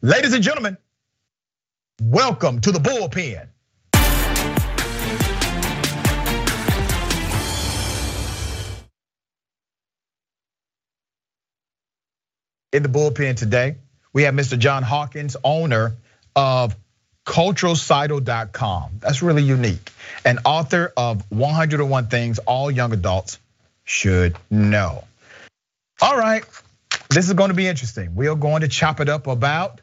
Ladies and gentlemen, welcome to the bullpen. In the bullpen today, we have Mr. John Hawkins, owner of culturalsidle.com. That's really unique. And author of 101 Things All Young Adults Should Know. All right, this is going to be interesting. We are going to chop it up about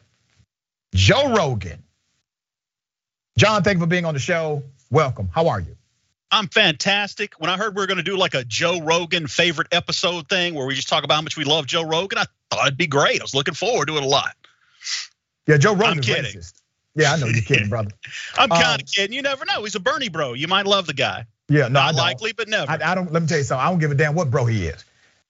Joe Rogan. John, thank you for being on the show. Welcome. How are you? I'm fantastic. When I heard we are going to do like a Joe Rogan favorite episode thing where we just talk about how much we love Joe Rogan, I thought it'd be great. I was looking forward to it a lot. Yeah, Joe Rogan is racist. Yeah, I know you're kidding, brother. I'm kind of um, kidding. You never know. He's a Bernie bro. You might love the guy. Yeah, no, Not I don't. likely, but never. I, I don't. Let me tell you something. I don't give a damn what bro he is.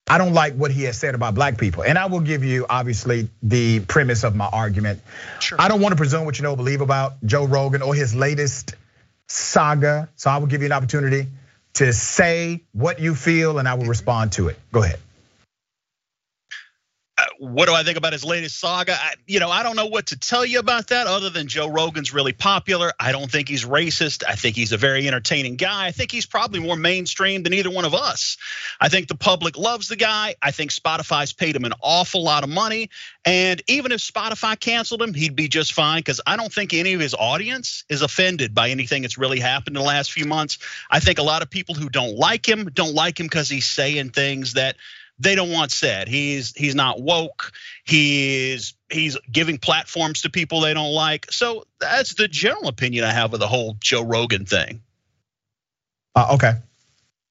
I don't like what he has said about black people. And I will give you, obviously, the premise of my argument. Sure. I don't want to presume what you know, believe about Joe Rogan or his latest saga. So I will give you an opportunity to say what you feel and I will mm-hmm. respond to it. Go ahead what do I think about his latest saga? I, you know, I don't know what to tell you about that other than Joe Rogan's really popular. I don't think he's racist. I think he's a very entertaining guy. I think he's probably more mainstream than either one of us. I think the public loves the guy. I think Spotify's paid him an awful lot of money. And even if Spotify canceled him, he'd be just fine because I don't think any of his audience is offended by anything that's really happened in the last few months. I think a lot of people who don't like him don't like him because he's saying things that they don't want said. He's he's not woke. He's he's giving platforms to people they don't like. So that's the general opinion I have of the whole Joe Rogan thing. Uh, okay.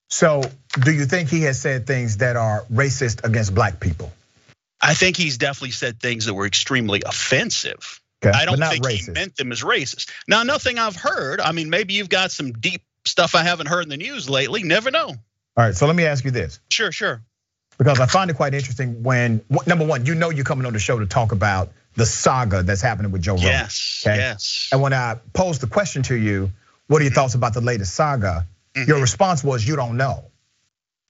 So do you think he has said things that are racist against black people? I think he's definitely said things that were extremely offensive. Okay, I don't think racist. he meant them as racist. Now, nothing I've heard. I mean, maybe you've got some deep stuff I haven't heard in the news lately. Never know. All right, so let me ask you this. Sure, sure because I find it quite interesting when number one, you know, you're coming on the show to talk about the saga that's happening with Joe Rogan. Yes. Okay? Yes. And when I posed the question to you, what are your thoughts about the latest saga? Mm-hmm. Your response was you don't know.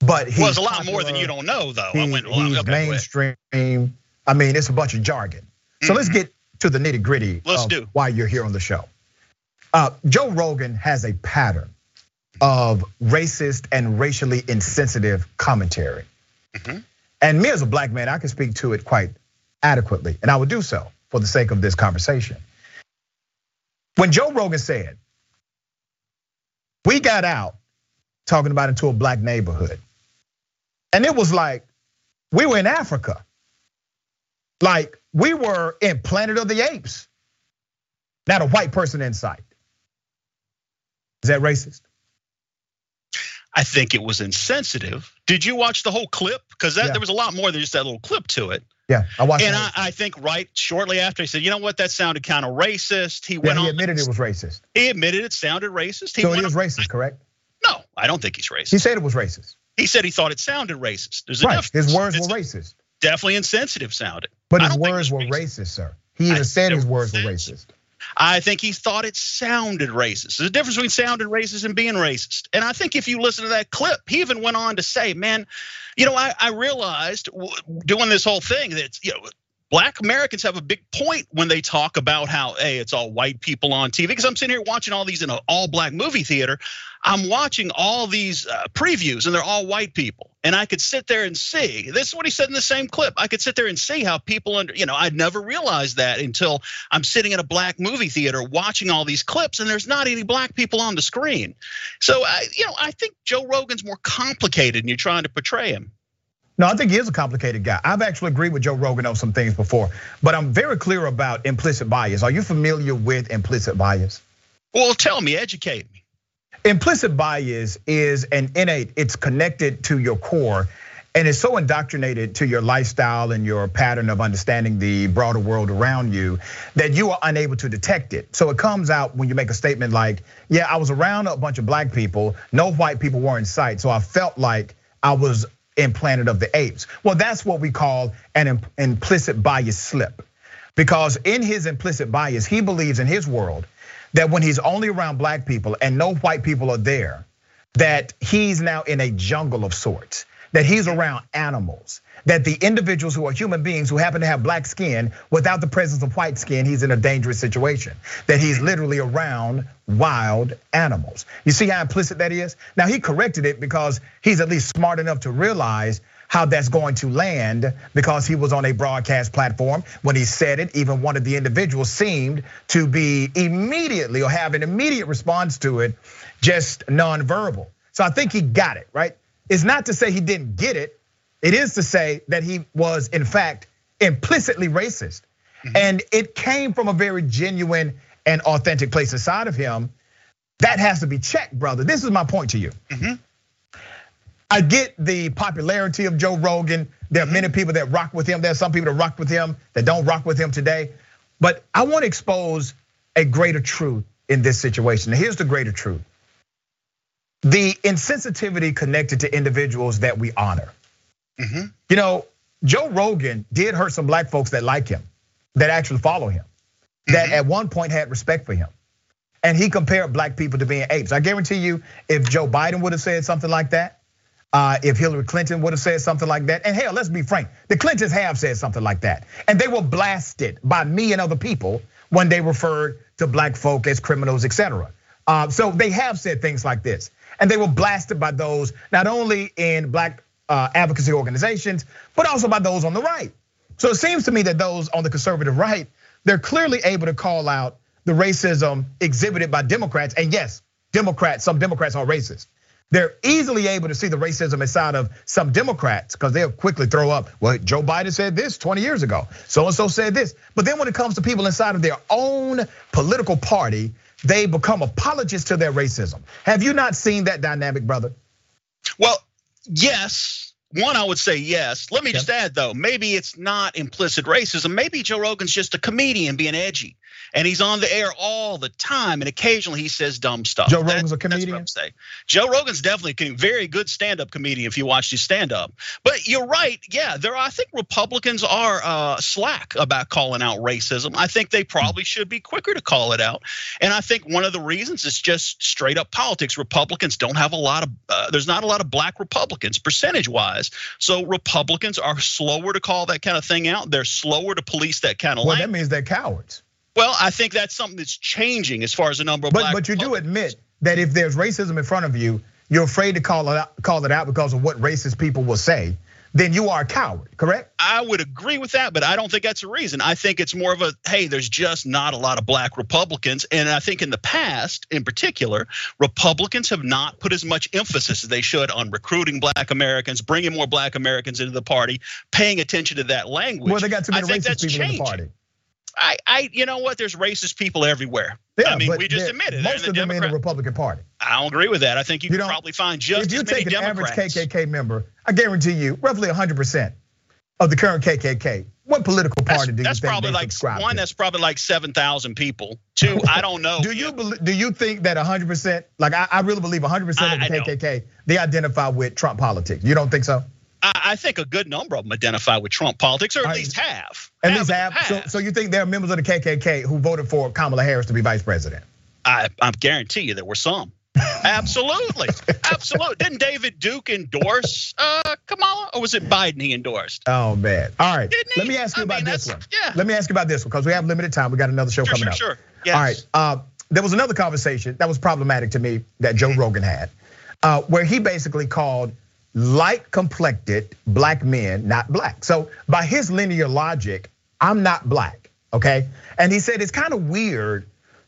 But he was well, a lot more than you don't know, though. He, went, well, he's mainstream. I mean, it's a bunch of jargon. So mm-hmm. let's get to the nitty gritty. Let's do. Why you're here on the show. Uh, Joe Rogan has a pattern of racist and racially insensitive commentary. Mm-hmm. And me as a black man, I can speak to it quite adequately, and I would do so for the sake of this conversation. When Joe Rogan said, we got out talking about into a black neighborhood, and it was like we were in Africa. Like we were in Planet of the Apes. Not a white person in sight. Is that racist? I think it was insensitive. Did you watch the whole clip? Because yeah. there was a lot more than just that little clip to it. Yeah, I watched. It. And I, I, think right shortly after he said, "You know what? That sounded kind of racist." He yeah, went. He admitted it was racist. He admitted it sounded racist. He so it is racist, correct? No, I don't think he's racist. He said it was racist. He said he thought it sounded racist. There's right. His words it's were racist. Definitely insensitive sounded. But his words were racist. racist, sir. He even I said his words were racist. I think he thought it sounded racist. There's a difference between sounding racist and being racist. And I think if you listen to that clip, he even went on to say, man, you know, I, I realized doing this whole thing that, you know, black Americans have a big point when they talk about how, hey, it's all white people on TV. Because I'm sitting here watching all these in an all black movie theater. I'm watching all these uh, previews and they're all white people. And I could sit there and see, this is what he said in the same clip. I could sit there and see how people under, you know, I'd never realized that until I'm sitting in a black movie theater watching all these clips and there's not any black people on the screen. So, I, you know, I think Joe Rogan's more complicated and you're trying to portray him. No, I think he is a complicated guy. I've actually agreed with Joe Rogan on some things before, but I'm very clear about implicit bias. Are you familiar with implicit bias? Well, tell me, educate me. Implicit bias is an innate, it's connected to your core, and it's so indoctrinated to your lifestyle and your pattern of understanding the broader world around you that you are unable to detect it. So it comes out when you make a statement like, Yeah, I was around a bunch of black people, no white people were in sight, so I felt like I was in Planet of the Apes. Well, that's what we call an implicit bias slip. Because in his implicit bias, he believes in his world that when he's only around black people and no white people are there, that he's now in a jungle of sorts. that he's around animals, that the individuals who are human beings who happen to have black skin without the presence of white skin, he's in a dangerous situation. That he's literally around wild animals. You see how implicit that is? Now he corrected it because he's at least smart enough to realize how that's going to land because he was on a broadcast platform. When he said it, even one of the individuals seemed to be immediately or have an immediate response to it, just nonverbal. So I think he got it, right? It's not to say he didn't get it. It is to say that he was, in fact, implicitly racist. Mm-hmm. And it came from a very genuine and authentic place inside of him. That has to be checked, brother. This is my point to you. Mm-hmm. I get the popularity of Joe Rogan. There are many people that rock with him. There are some people that rock with him that don't rock with him today. But I want to expose a greater truth in this situation. Now, here's the greater truth the insensitivity connected to individuals that we honor. Mm-hmm. You know, Joe Rogan did hurt some black folks that like him, that actually follow him, mm-hmm. that at one point had respect for him. And he compared black people to being apes. I guarantee you, if Joe Biden would have said something like that, if Hillary Clinton would have said something like that. And hell, let's be frank, the Clintons have said something like that. And they were blasted by me and other people when they referred to black folk as criminals, etc. Uh, so they have said things like this. And they were blasted by those not only in black uh, advocacy organizations, but also by those on the right. So it seems to me that those on the conservative right, they're clearly able to call out the racism exhibited by Democrats. And yes, Democrats, some Democrats are racist. They're easily able to see the racism inside of some Democrats because they'll quickly throw up, well, Joe Biden said this 20 years ago, so and so said this. But then when it comes to people inside of their own political party, they become apologists to their racism. Have you not seen that dynamic, brother? Well, yes. One, I would say yes. Let me just add though, maybe it's not implicit racism. Maybe Joe Rogan's just a comedian being edgy and he's on the air all the time, and occasionally he says dumb stuff. Joe Rogan's that, a comedian. That's what I'm saying. Joe Rogan's definitely a very good stand-up comedian if you watch his stand-up. But you're right, yeah. There, are, I think Republicans are uh, slack about calling out racism. I think they probably should be quicker to call it out. And I think one of the reasons is just straight up politics. Republicans don't have a lot of. Uh, there's not a lot of black Republicans percentage-wise, so Republicans are slower to call that kind of thing out. They're slower to police that kind of. Well, language. that means they're cowards. Well, I think that's something that's changing as far as the number of but, But you do admit that if there's racism in front of you, you're afraid to call it out, call it out because of what racist people will say. Then you are a coward, correct? I would agree with that, but I don't think that's a reason. I think it's more of a hey, there's just not a lot of black Republicans. And I think in the past, in particular, Republicans have not put as much emphasis as they should on recruiting black Americans, bringing more black Americans into the party, paying attention to that language. Well, they got too many racist people changing. in the party. I, I, you know what? There's racist people everywhere. Yeah, I mean, we just admit it. Most of them in the Republican Party. I don't agree with that. I think you, you can probably find just if you as take an Democrats. average KKK member, I guarantee you, roughly 100 percent of the current KKK. What political party that's, do you think? that's think probably like one? To? That's probably like 7,000 people. Two, I don't know. do you do you think that 100 percent? Like I, I really believe 100 percent of the KKK they identify with Trump politics. You don't think so? I think a good number of them identify with Trump politics, or at right. least have. At least have. So, so you think there are members of the KKK who voted for Kamala Harris to be vice president? I, I guarantee you there were some. Absolutely, absolutely. Didn't David Duke endorse uh, Kamala, or was it Biden he endorsed? Oh man! All right, let me ask you I about mean, this one. Yeah. Let me ask you about this one because we have limited time. We got another show sure, coming sure, up. Sure, yes. All right. Uh, there was another conversation that was problematic to me that Joe Rogan had, uh, where he basically called light complected black men not black. So by his linear logic, I'm not black, okay? And he said it's kind of weird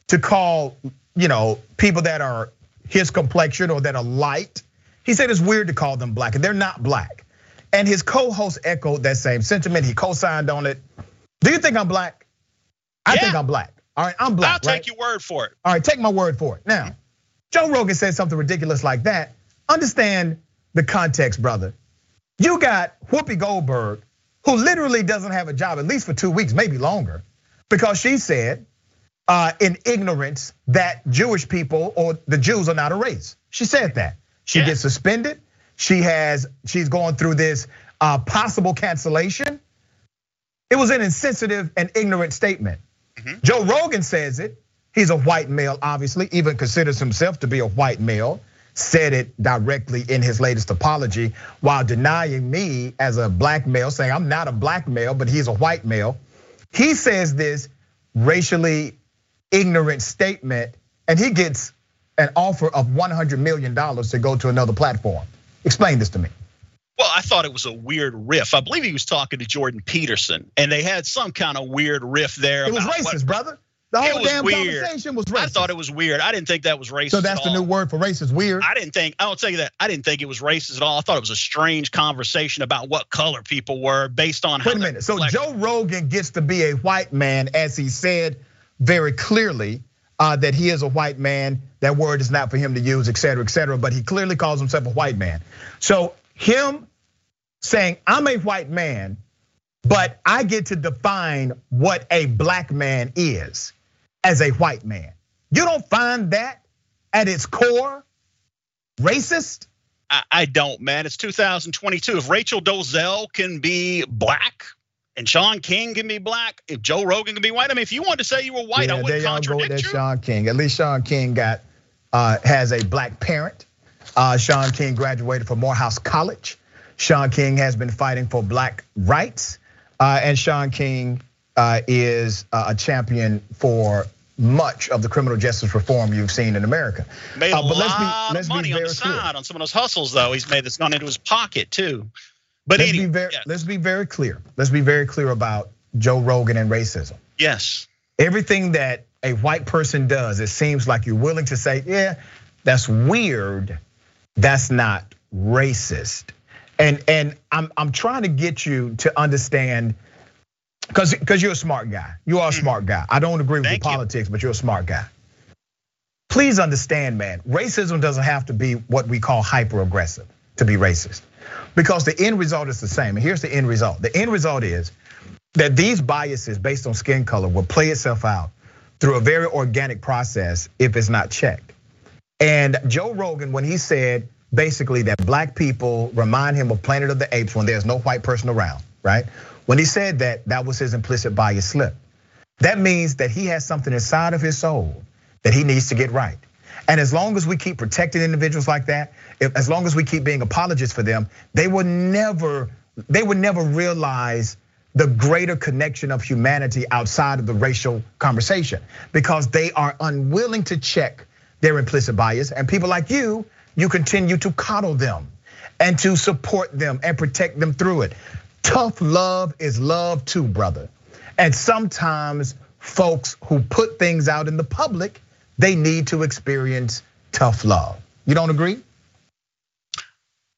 to call, you know, people that are his complexion or that are light. He said it's weird to call them black and they're not black. And his co-host echoed that same sentiment. He co-signed on it. Do you think I'm black? I yeah. think I'm black. All right, I'm black. I'll right? take your word for it. All right, take my word for it. Now, Joe Rogan said something ridiculous like that. Understand the context, brother. You got Whoopi Goldberg, who literally doesn't have a job, at least for two weeks, maybe longer, because she said uh, in ignorance that Jewish people or the Jews are not a race. She said that. She yeah. gets suspended. She has, she's going through this uh, possible cancellation. It was an insensitive and ignorant statement. Mm-hmm. Joe Rogan says it. He's a white male, obviously, even considers himself to be a white male said it directly in his latest apology while denying me as a black male, saying I'm not a black male, but he's a white male. He says this racially ignorant statement and he gets an offer of $100 million to go to another platform. Explain this to me. Well, I thought it was a weird riff. I believe he was talking to Jordan Peterson, and they had some kind of weird riff there. It was racist, what, brother. The whole damn weird. conversation was racist. I thought it was weird. I didn't think that was racist. So that's the new word for racist, weird. I didn't think. I don't you that. I didn't think it was racist at all. I thought it was a strange conversation about what color people were based on. Wait a minute. So Joe Rogan gets to be a white man, as he said very clearly uh, that he is a white man. That word is not for him to use, et cetera, et cetera. But he clearly calls himself a white man. So him saying, "I'm a white man," but I get to define what a black man is as a white man. You don't find that at its core racist? I don't, man. It's 2022. If Rachel Dolezal can be black and Shaun King can be black, if Joe Rogan can be white, I mean, if you wanted to say you were white, yeah, I wouldn't contradict go you. Shaun King. At least Shaun King got uh, has a black parent. Uh, Shaun King graduated from Morehouse College. Shaun King has been fighting for black rights, uh, and Shaun King is a champion for much of the criminal justice reform you've seen in America. Made a uh, but lot let's be, let's of money on the side clear. on some of those hustles, though. He's made that's gone into his pocket too. But let's anyway, be very, let's be very clear. Let's be very clear about Joe Rogan and racism. Yes. Everything that a white person does, it seems like you're willing to say, yeah, that's weird. That's not racist. And and I'm I'm trying to get you to understand because because you're a smart guy. You are a mm. smart guy. I don't agree with your politics, but you're a smart guy. Please understand, man, racism doesn't have to be what we call hyper aggressive to be racist. Because the end result is the same. And here's the end result. The end result is that these biases based on skin color will play itself out through a very organic process if it's not checked. And Joe Rogan, when he said basically that black people remind him of Planet of the Apes when there's no white person around, right? When he said that, that was his implicit bias slip. That means that he has something inside of his soul that he needs to get right. And as long as we keep protecting individuals like that, as long as we keep being apologists for them, they will never, they would never realize the greater connection of humanity outside of the racial conversation because they are unwilling to check their implicit bias. And people like you, you continue to coddle them and to support them and protect them through it. Tough love is love too, brother. And sometimes folks who put things out in the public, they need to experience tough love. You don't agree?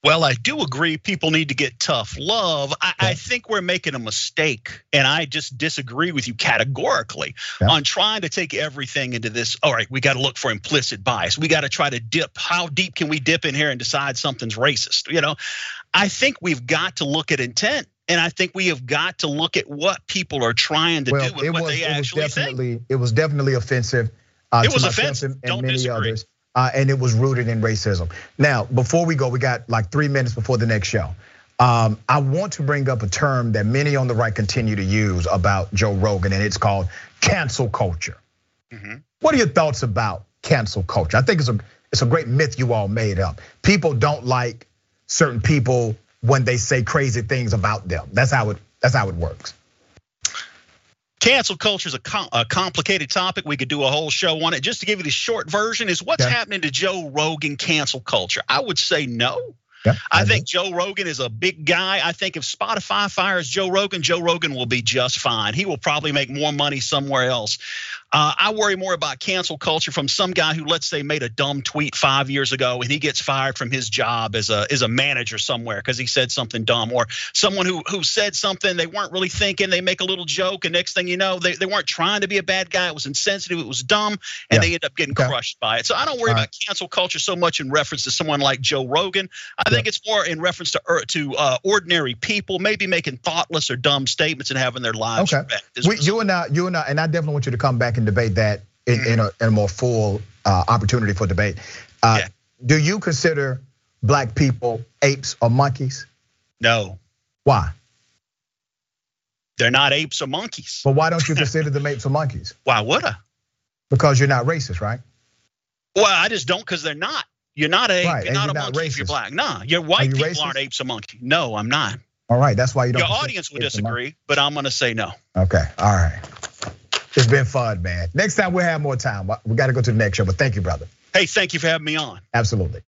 Well, I do agree people need to get tough love. I, yeah. I, think we're making a mistake, and I just disagree with you categorically yeah. on trying to take everything into this. All right, we got to look for implicit bias. We got to try to dip. How deep can we dip in here and decide something's racist? You know, I think we've got to look at intent. And I think we have got to look at what people are trying to well, do and what was, they actually was definitely, think. It was definitely offensive. Uh, it was offensive. And, Don't many disagree. others. Uh, and it was rooted in racism. Now, before we go, we got like three minutes before the next show. Um, I want to bring up a term that many on the right continue to use about Joe Rogan, and it's called cancel culture. Mm-hmm. What are your thoughts about cancel culture? I think it's a it's a great myth you all made up. People don't like certain people when they say crazy things about them. That's how it that's how it works. Cancel culture is a, com- a, complicated topic. We could do a whole show on it. Just to give you the short version, is what's yeah. happening to Joe Rogan cancel culture? I would say no. Yeah, I, I think Joe Rogan is a big guy. I think if Spotify fires Joe Rogan, Joe Rogan will be just fine. He will probably make more money somewhere else. Uh, I worry more about cancel culture from some guy who, let's say, made a dumb tweet five years ago and he gets fired from his job as a as a manager somewhere because he said something dumb, or someone who who said something they weren't really thinking. They make a little joke, and next thing you know, they, they weren't trying to be a bad guy. It was insensitive. It was dumb, and yeah. they end up getting okay. crushed by it. So I don't worry All about right. cancel culture so much in reference to someone like Joe Rogan. I yeah. think it's more in reference to er, to uh, ordinary people, maybe making thoughtless or dumb statements and having their lives. Okay. We, you and I, you and I, and I definitely want you to come back and debate that in, in, a, in a, more full uh, opportunity for debate. Uh, yeah. Do you consider black people apes or monkeys? No. Why? They're not apes or monkeys. But why don't you consider them apes or monkeys? Why would I? Because you're not racist, right? Well, I just don't because they're not. You're not a right. you're not you're a not monkey racist. if you're black. Nah, your white you people racist? aren't apes or monkey. No, I'm not. All right, that's why you don't. Your audience would disagree, but I'm gonna say no. Okay, all right. It's been fun, man. Next time we'll have more time. We got to go to the next show, but thank you, brother. Hey, thank you for having me on. Absolutely.